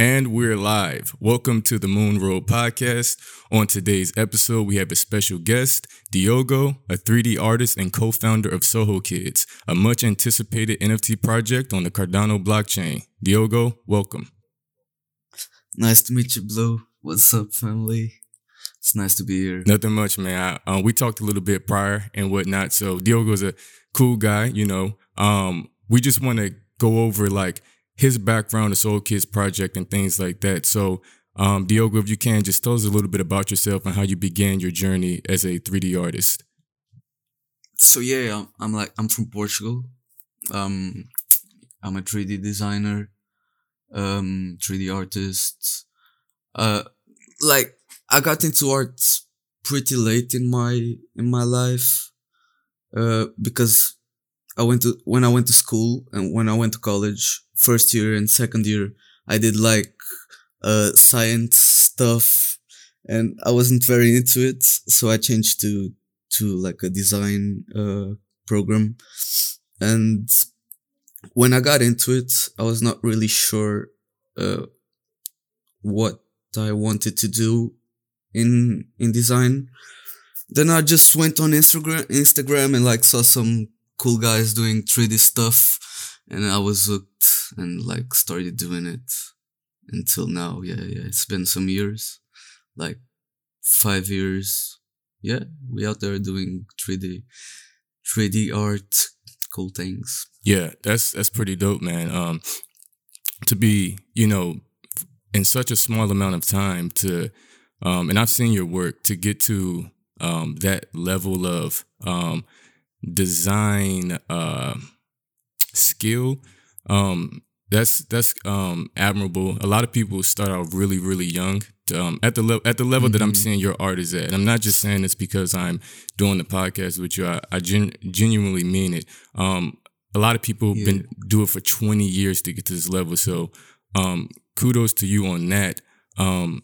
And we're live. Welcome to the Moon Road Podcast. On today's episode, we have a special guest, Diogo, a 3D artist and co founder of Soho Kids, a much anticipated NFT project on the Cardano blockchain. Diogo, welcome. Nice to meet you, Blue. What's up, family? It's nice to be here. Nothing much, man. I, uh, we talked a little bit prior and whatnot. So, Diogo's a cool guy, you know. Um, we just want to go over like his background, the Soho Kids project, and things like that. So, um, Diogo, if you can, just tell us a little bit about yourself and how you began your journey as a 3D artist. So yeah, I'm, I'm like I'm from Portugal. Um, I'm a 3D designer, um, 3D artist. Uh, like I got into art pretty late in my in my life, uh, because I went to when I went to school and when I went to college, first year and second year, I did like uh science stuff, and I wasn't very into it, so I changed to to like a design uh program, and when I got into it, I was not really sure uh what I wanted to do in in design. Then I just went on Instagram Instagram and like saw some cool guys doing 3D stuff and I was hooked and like started doing it until now. Yeah, yeah. It's been some years. Like five years. Yeah, we out there doing 3D 3D art, cool things. Yeah, that's that's pretty dope, man. Um to be, you know, in such a small amount of time to um and I've seen your work to get to um that level of um design uh, skill um, that's that's um, admirable a lot of people start out really really young um, at the level at the level mm-hmm. that I'm seeing your art is at and I'm not just saying this because I'm doing the podcast with you I, I gen- genuinely mean it um, a lot of people yeah. been do it for 20 years to get to this level so um, kudos to you on that um,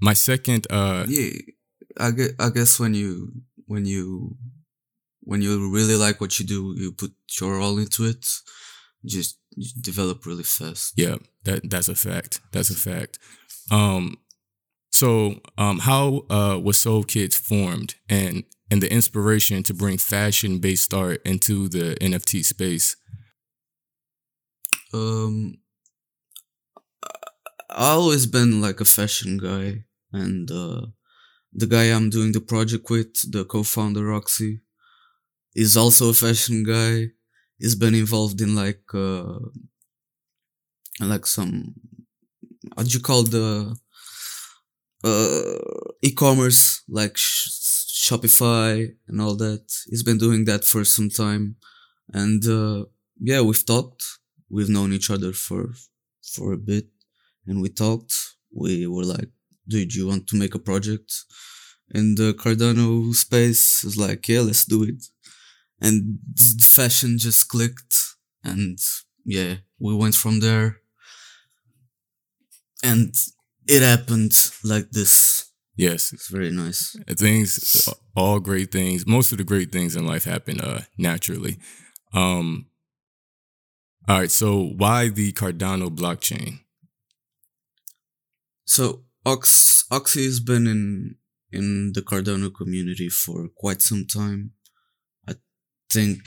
my second uh, yeah I guess, I guess when you when you when you really like what you do, you put your all into it. Just develop really fast. Yeah, that that's a fact. That's a fact. Um, so um, how uh, was Soho Kids formed, and and the inspiration to bring fashion based art into the NFT space? Um, I always been like a fashion guy, and uh, the guy I'm doing the project with, the co-founder Roxy, is also a fashion guy. He's been involved in like uh like some how do you call the uh e-commerce like sh- Shopify and all that. He's been doing that for some time, and uh, yeah, we've talked. We've known each other for for a bit, and we talked. We were like, "Dude, you want to make a project?" And the Cardano space is like, "Yeah, let's do it." And the fashion just clicked. And yeah we went from there. And it happened like this. Yes. It's very nice. Things all great things most of the great things in life happen uh naturally. Um all right so why the cardano blockchain? So ox oxy has been in in the cardano community for quite some time think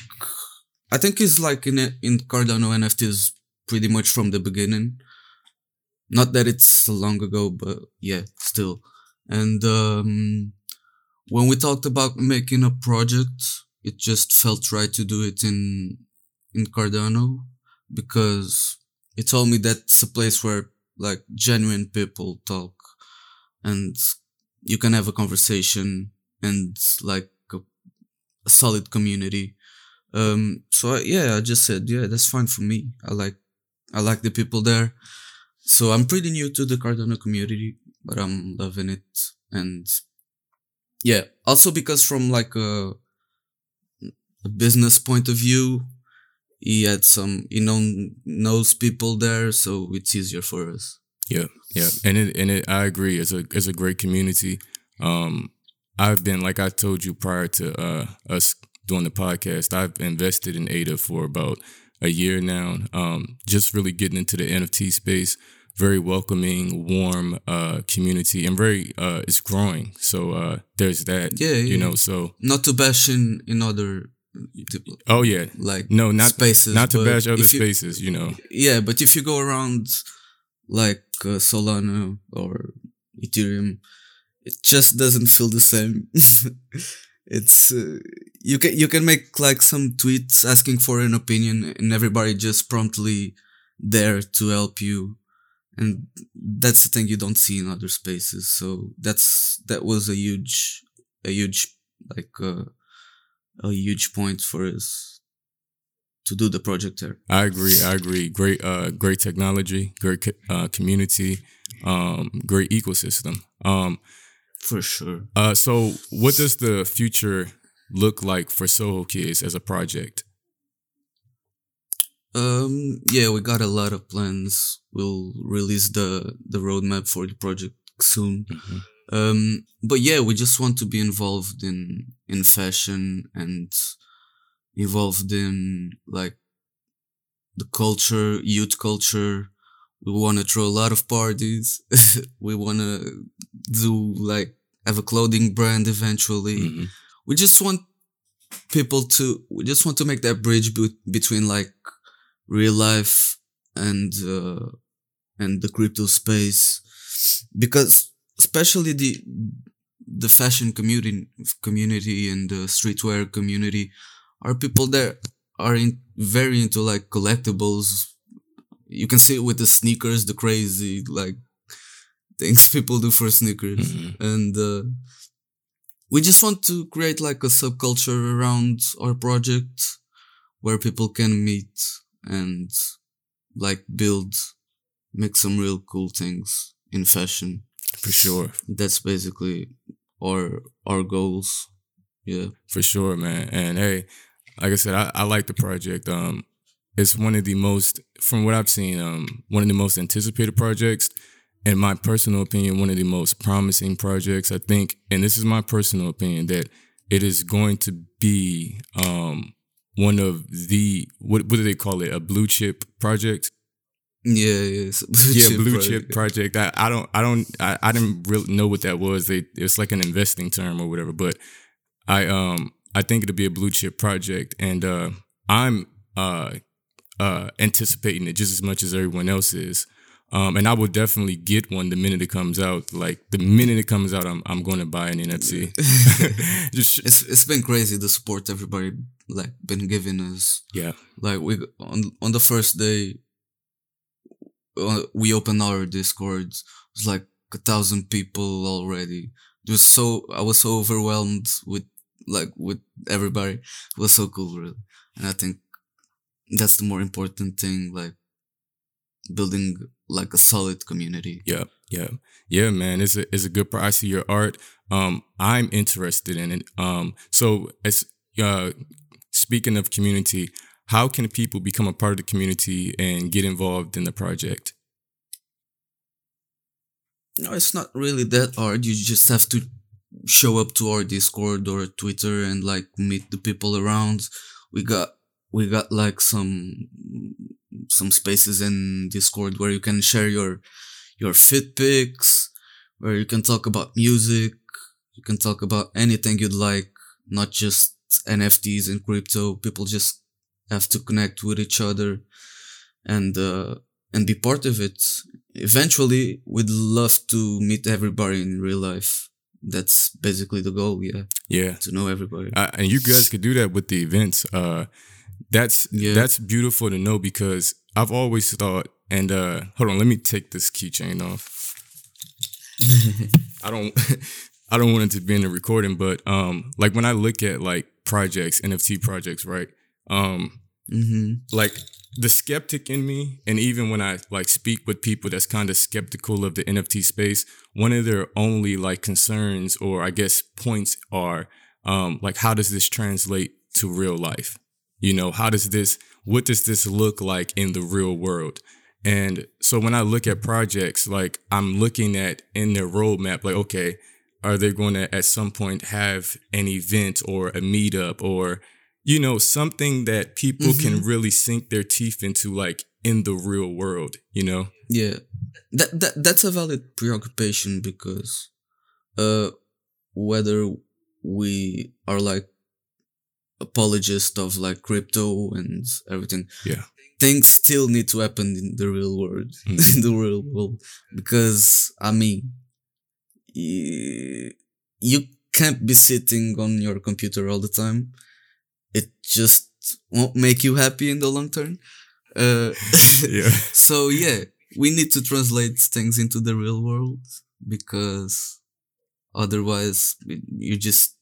I think it's like in in Cardano NFTs pretty much from the beginning. Not that it's long ago, but yeah, still. And um, when we talked about making a project, it just felt right to do it in in Cardano because it told me that's a place where like genuine people talk and you can have a conversation and like a, a solid community um, so I, yeah, I just said, yeah, that's fine for me. I like, I like the people there. So I'm pretty new to the Cardano community, but I'm loving it. And yeah, also because from like a, a business point of view, he had some, you know, knows people there, so it's easier for us. Yeah, yeah, and it and it, I agree. It's a it's a great community. Um, I've been like I told you prior to uh, us doing the podcast. I've invested in ADA for about a year now. Um, just really getting into the NFT space. very welcoming, warm uh, community, and very uh, it's growing. So uh, there's that. Yeah, you yeah. know. So Not to bash in, in other oh yeah, like no, not spaces, not to bash other you- spaces. You know. Yeah, but if you go around like uh, Solana or Ethereum, it just doesn't feel the same. it's uh, you can you can make like some tweets asking for an opinion, and everybody just promptly there to help you. And that's the thing you don't see in other spaces. So that's that was a huge, a huge like uh, a huge point for us to do the project there. I agree. I agree. Great, uh, great technology, great uh, community, um, great ecosystem. Um, For sure. uh, so, what does the future look like for Soho Kids as a project? Um, yeah, we got a lot of plans. We'll release the the roadmap for the project soon. Mhm. Um, but yeah, we just want to be involved in in fashion and involved in like the culture, youth culture. We want to throw a lot of parties. we want to do like have a clothing brand eventually. Mhm. we just want people to we just want to make that bridge be- between like real life and uh, and the crypto space. Because especially the the fashion community community and the streetwear community are people that are in, very into like collectibles. You can see it with the sneakers the crazy like things people do for sneakers Mhm. and uh, we just want to create like a subculture around our project where people can meet and like build make some real cool things in fashion For sure, that's basically our our goals yeah for sure, man. And hey, like I said, I, I like the project. Um, it's one of the most, from what I've seen, um, one of the most anticipated projects. In my personal opinion, one of the most promising projects. I think, and this is my personal opinion, that it is going to be um, one of the what what do they call it? A blue chip project. yeah yes yeah, blue project. chip project. I, I don't I don't I, I didn't really know what that was. They it's like an investing term or whatever. But I um I think it'll be a blue chip project, and uh, I'm uh uh anticipating it just as much as everyone else is. Um, and I will definitely get one the minute it comes out. Like the minute it comes out, I'm I'm going to buy an NFT. just it's it's been crazy the support everybody like been giving us. Yeah, like we on on the first day uh, we opened our discord. It was like a thousand people already. It was so i was so overwhelmed with like with everybody. It was so cool really. And i think that's the more important thing like building like a solid community Yeah, yeah, yeah, man. It's a it's a good. Pro- I see your art. Um, I'm interested in it. Um, so as uh, speaking of community, how can people become a part of the community and get involved in the project? No, it's not really that hard. You just have to show up to our Discord or Twitter and like meet the people around. We got we got like some some spaces in Discord where you can share your your fit pics, where you can talk about music, you can talk about anything you'd like, not just NFTs and crypto. People just have to connect with each other and uh, and be part of it. Eventually, we'd love to meet everybody in real life. That's basically the goal, yeah, Yeah, to know everybody. uh, and you guys could do that with the events. Uh, that's Yeah. that's beautiful to know because I've always thought. And uh, hold on, let me take this keychain off. I don't I don't want it to be in the recording, but um like when I look at like projects, NFT projects, right? Um hmm like the skeptic in me, and even when I like speak with people that's kind of skeptical of the NFT space, one of their only like concerns or I guess points are um like how does this translate to real life? You know, how does this what does this look like in the real world? And so when I look at projects, like I'm looking at in their roadmap, like, okay, are they going to at some point have an event or a meetup or, you know, something that people can really sink their teeth into, like in the real world, you know? Yeah, that, that that's a valid preoccupation because, uh, whether we are like apologists of like crypto and everything, Yeah. things still need to happen in the real world, Mhm. in the real world, because I mean, you can't be sitting on your computer all the time. It just won't make you happy in the long term. Uh, Yeah. so yeah, we need to translate things into the real world because otherwise you're just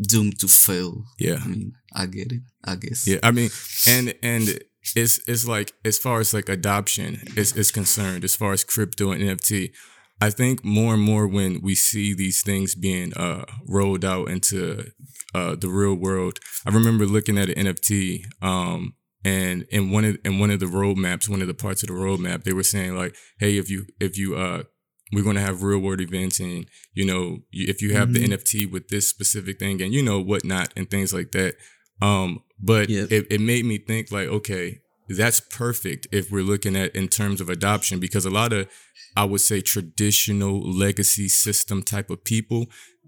doomed to fail. Yeah. I mean, I get it. I guess. Yeah, I mean, and and it's it's like as far as like adoption is is concerned, as far as crypto and NFT, I think more and more when we see these things being uh rolled out into uh the real world. I remember looking at an NFT um and in one of in one of the roadmaps, one of the parts of the roadmap, they were saying like, hey, if you if you uh we're going to have real world events and you know if you have Mhm. the nft with this specific thing and you know whatnot and things like that um but Yep. it, it made me think like okay that's perfect if we're looking at in terms of adoption because a lot of i would say traditional legacy system type of people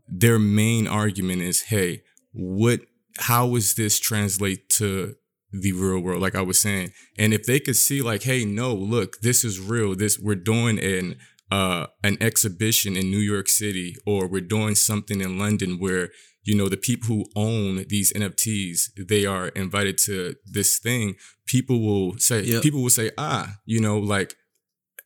their main argument is hey what how is this translate to the real world like i was saying and if they could see like hey no look this is real this we're doing an uh an exhibition in new york city or we're doing something in london where you know the people who own these nfts they are invited to this thing people will say Yeah. people will say ah you know like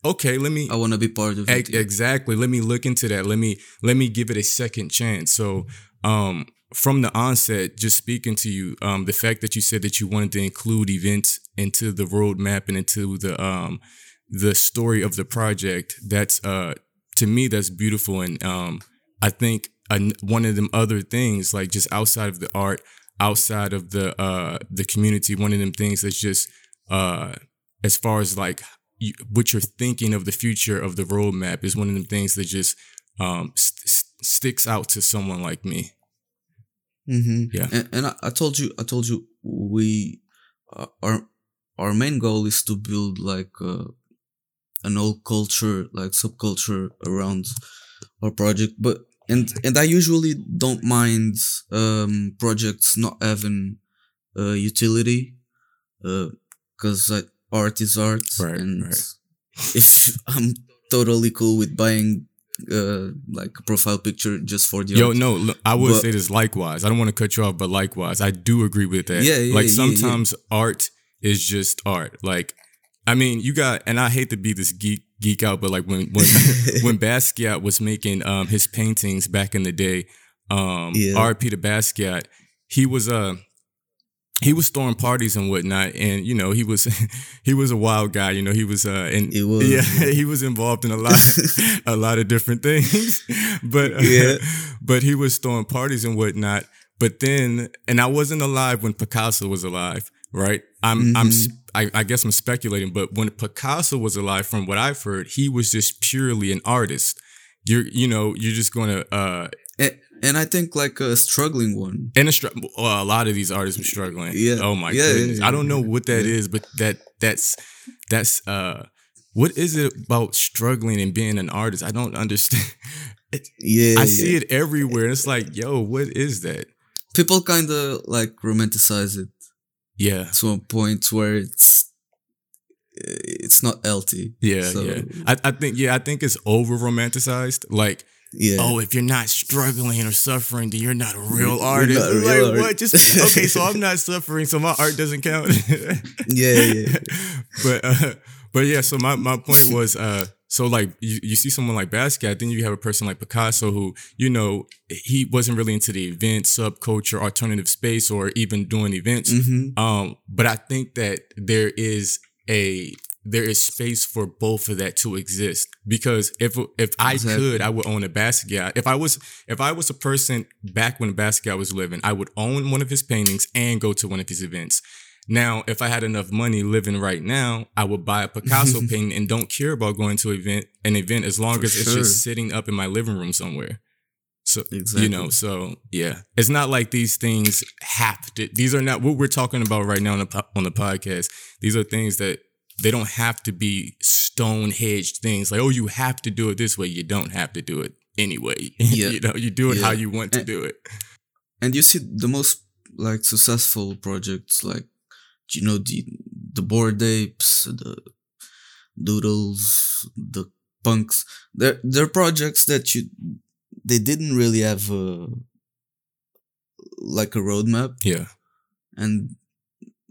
okay let me I want to be part of it. Exactly let me look into that let me let me give it a second chance so um from the onset just speaking to you um the fact that you said that you wanted to include events into the roadmap and into the um the story of the project that's uh to me that's beautiful and um i think an one of them other things like just outside of the art outside of the uh the community one of them things that's just uh as far as like you, what you're thinking of the future of the roadmap is one of them things that just um st- st- sticks out to someone like me Mm-hmm. Yeah. and, and I, I told you, I told you, we uh, our our main goal is to build like uh, an old culture, like subculture around our project. But and and I usually don't mind um, projects not having uh, utility, uh because uh, art is art, Right, and right. if I'm totally cool with buying uh, like a profile picture just for the Yo, art. no, look, I would But- say this likewise. I don't want to cut you off, but likewise, I do agree with that. Yeah, yeah, like yeah, yeah. sometimes art is just art. Like, I mean, you got, and I hate to be this geek geek out, but like when when when Basquiat was making um his paintings back in the day, um, Yeah. R.P. to Basquiat, he was uh he was throwing parties and whatnot, and you know he was he was a wild guy. You know he was uh and was, yeah yeah. he was involved in a lot a lot of different things, but uh, Yeah. but he was throwing parties and whatnot. But then, and I wasn't alive when Picasso was alive, right? I'm I'm Mm-hmm. s- I, I guess I'm speculating, but when Picasso was alive, from what I've heard, he was just purely an artist. You're you know you're just gonna uh and, and I think like a struggling one. and a, str- a lot of these artists were struggling. Yeah. Oh my Yeah, yeah, goodness. yeah, I don't know what that yeah. is, but that that's that's uh what is it about struggling and being an artist? I don't understand. Yeah, I yeah. see it everywhere. It's like, yo, what is that? People kind of like romanticize it Yeah. to a point where it's it's not healthy. Yeah, So, yeah. I, I think yeah, I think it's over romanticized. Like, yeah. oh, if you're not struggling or suffering, then you're not a real artist. not a real like, what? Just okay, so I'm not suffering, so my art doesn't count. yeah, yeah. but uh, but yeah, so my, my point was uh so like you, you see someone like Basquiat, then you have a person like Picasso who, you know, he wasn't really into the event, subculture, alternative space, or even doing events. hmm Um, but I think that there is a there is space for both of that to exist because if if I Exactly. could, I would own a Basquiat. If I was if I was a person back when Basquiat was living, I would own one of his paintings and go to one of his events. Now, if I had enough money living right now, I would buy a Picasso painting and don't care about going to event an event as long For as it's sure. just sitting up in my living room somewhere. So you know, so yeah, it's not like these things have to. These are not what we're talking about right now on the on the podcast. These are things that they don't have to be stone hedged things like oh you have to do it this way you don't have to do it anyway Yeah. you know you do it how you want to And- do it and you see the most like successful projects like you know the the bored apes the doodles the punks? They're they're projects that you they didn't really have a like a roadmap. Yeah. And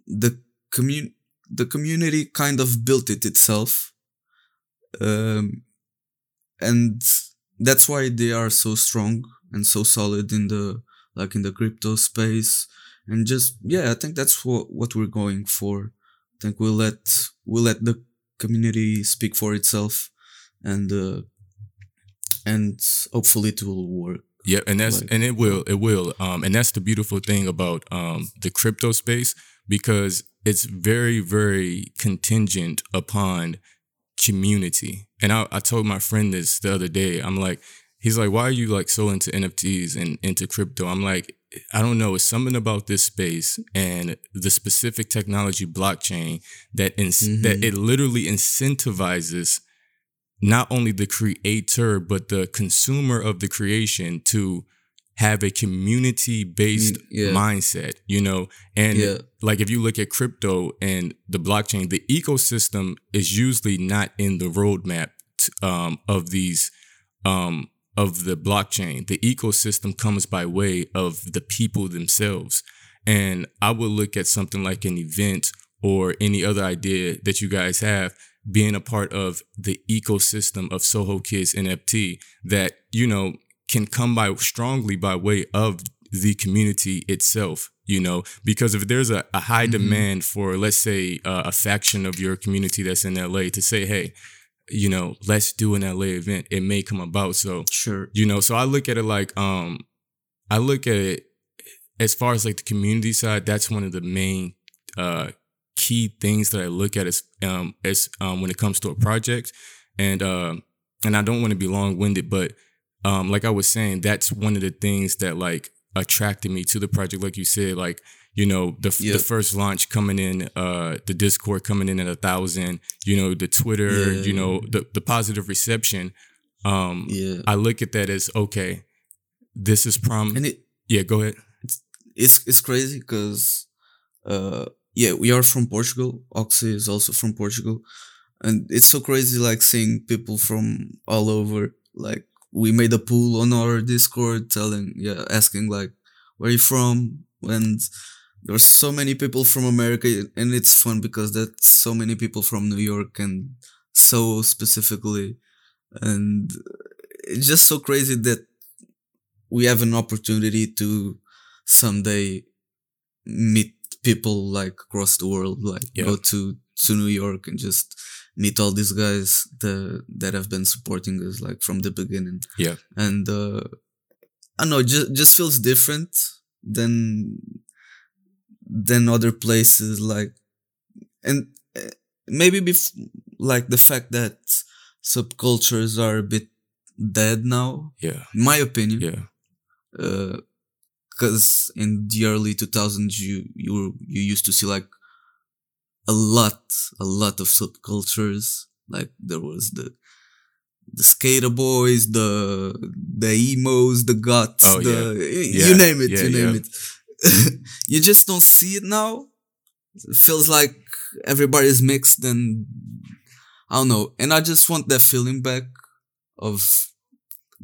the commun the community kind of built it itself. Um and that's why they are so strong and so solid in the like in the crypto space and just yeah i think that's what what we're going for i think we'll let we'll let the community speak for itself and uh and hopefully it will work Yeah, and that's Like- and it will it will um and that's the beautiful thing about um the crypto space because it's very very contingent upon community. And I I told my friend this the other day. I'm like he's like why are you like so into NFTs and into crypto? I'm like I don't know, it's something about this space and the specific technology blockchain that ins- that Mhm. it literally incentivizes not only the creator but the consumer of the creation to have a community based Mm, yeah. mindset you know and Yeah. like if you look at crypto and the blockchain the ecosystem is usually not in the roadmap t- um, of these um, of the blockchain. The ecosystem comes by way of the people themselves. And i would look at something like an event or any other idea that you guys have being a part of the ecosystem of Soho Kids NFT that, you know, can come by strongly by way of the community itself, you know, because if there's a, a high Mhm. demand for, let's say, uh, a faction of your community that's in LA to say, hey, you know, let's do an LA event, it may come about. So, sure you know so i look at it like um i look at it as far as like the community side that's one of the main uh key things that i look at as um as um when it comes to a project and um and i don't want to be long-winded but um like i was saying that's one of the things that like attracted me to the project like you said like you know the, Yeah. the first launch coming in uh the discord coming in at a thousand you know the twitter Yeah. you know the, the positive reception um yeah I look at that as okay. This is prom. and it yeah, go ahead. it's it's crazy because uh yeah we are from portugal oxy is also from portugal and it's so crazy like seeing people from all over like we made a pool on our discord telling yeah asking like where you from and there were so many people from america and it's fun because that's so many people from new york and so specifically and it's just so crazy that we have an opportunity to someday meet people like across the world like Yeah. go to to new york and just meet all these guys that that have been supporting us like from the beginning Yeah. and uh i know just just feels different than than other places like and uh, maybe bef- like the fact that subcultures are a bit dead now Yeah, in my opinion. Yeah, uh, because in the early 2000s you you were, you used to see like a lot a lot of subcultures. Like there was the the skater boys the the emos the guts Oh, the Yeah. you name it Yeah, you name yeah. it you just don't see it now it feels like everybody's mixed and i don't know and i just want that feeling back of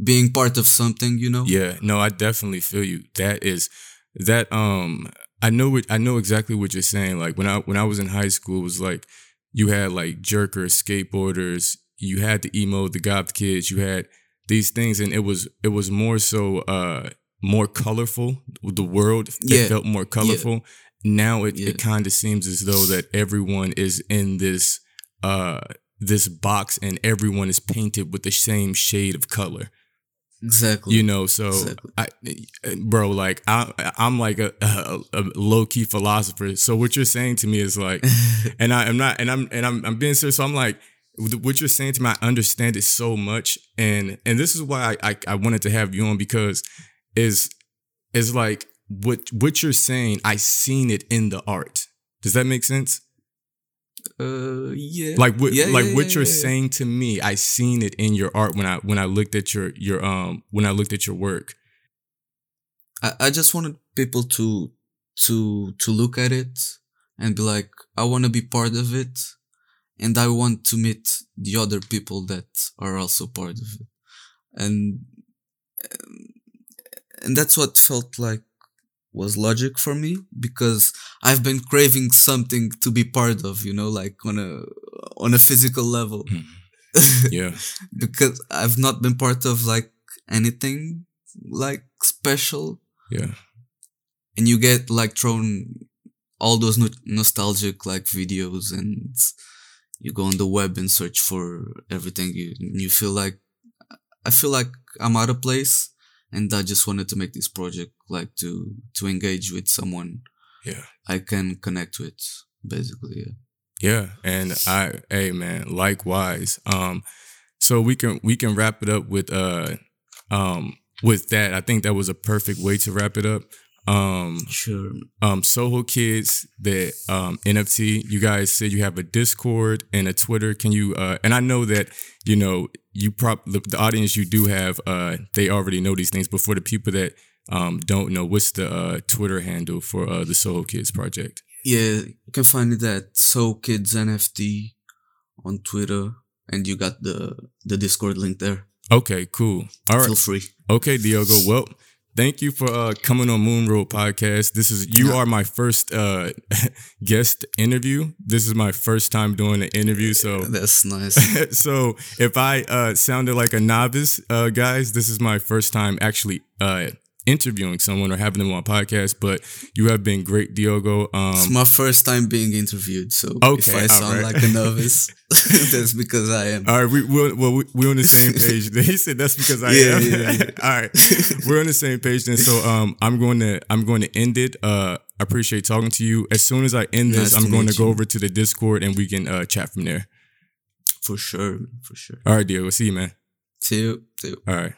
being part of something you know yeah. No, I definitely feel you. That is that. Um, I know what I know exactly what you're saying. Like when I when I was in high school, it was like you had like jerkers, skateboarders. You had the emo, the goth kids. You had these things, and it was it was more so uh more colorful. The world it Yeah. felt more colorful. Now it, Yeah. it kind of seems as though that everyone is in this uh this box and everyone is painted with the same shade of color exactly you know so Exactly. I, bro like i i'm like a, a, a low-key philosopher so what you're saying to me is like and i am not and i'm and i'm, I'm being serious so i'm like what you're saying to me i understand it so much and and this is why i i, I wanted to have you on because is is like what what you're saying i seen it in the art does that make sense Uh, yeah. Like what Yeah, like yeah, what yeah, you're saying to me, I seen it in your art when I when I looked at your your um when I looked at your work. I, I just wanted people to to to look at it and be like, I want to be part of it, and I want to meet the other people that are also part of it, and um, and that's what felt like was logic for me because I've been craving something to be part of, you know, like on a on a physical level. Hmm. Yeah. because I've not been part of like anything like special Yeah. and you get like thrown all those no- nostalgic like videos and you go on the web and search for everything you you feel like I feel like I'm out of place and I just wanted to make this project like to to engage with someone Yeah. I can connect with basically yeah Yeah, and I, hey man, likewise. Um, so we can we can wrap it up with uh, um, with that. I think that was a perfect way to wrap it up. Um, sure um, Soho Kids, the um, NFT. You guys said you have a Discord and a Twitter. Can you? Uh, and I know that you know you prop the, the audience you do have. Uh, they already know these things, but for the people that um don't know, what's the uh, Twitter handle for uh, the Soho Kids project? yeah you can find it at so kids nft on twitter and you got the the discord link there Okay, cool. All right. feel free Okay, Diogo. Well, thank you for uh, coming on Moon Road Podcast. This is you are my first uh, guest interview. This is my first time doing an interview, so that's nice so if I uh, sounded like a novice, uh, guys, this is my first time actually uh, interviewing someone or having them on a podcast. But you have been great, Diogo. It's Um, my first time being interviewed, so if I sound alright. like a novice, that's because I am. all right, we, we're, well, we- we're on the same page. he said that's because I Yeah, am. yeah, yeah. all right, we're on the same page then. So um, I'm going to I'm going to end it. Uh, I appreciate talking to you. As soon as I end this, Nice I'm to going to go you. over to the Discord and we can uh, chat from there. For sure, for sure. All right, Diogo. See you, man. See you. See you. All right.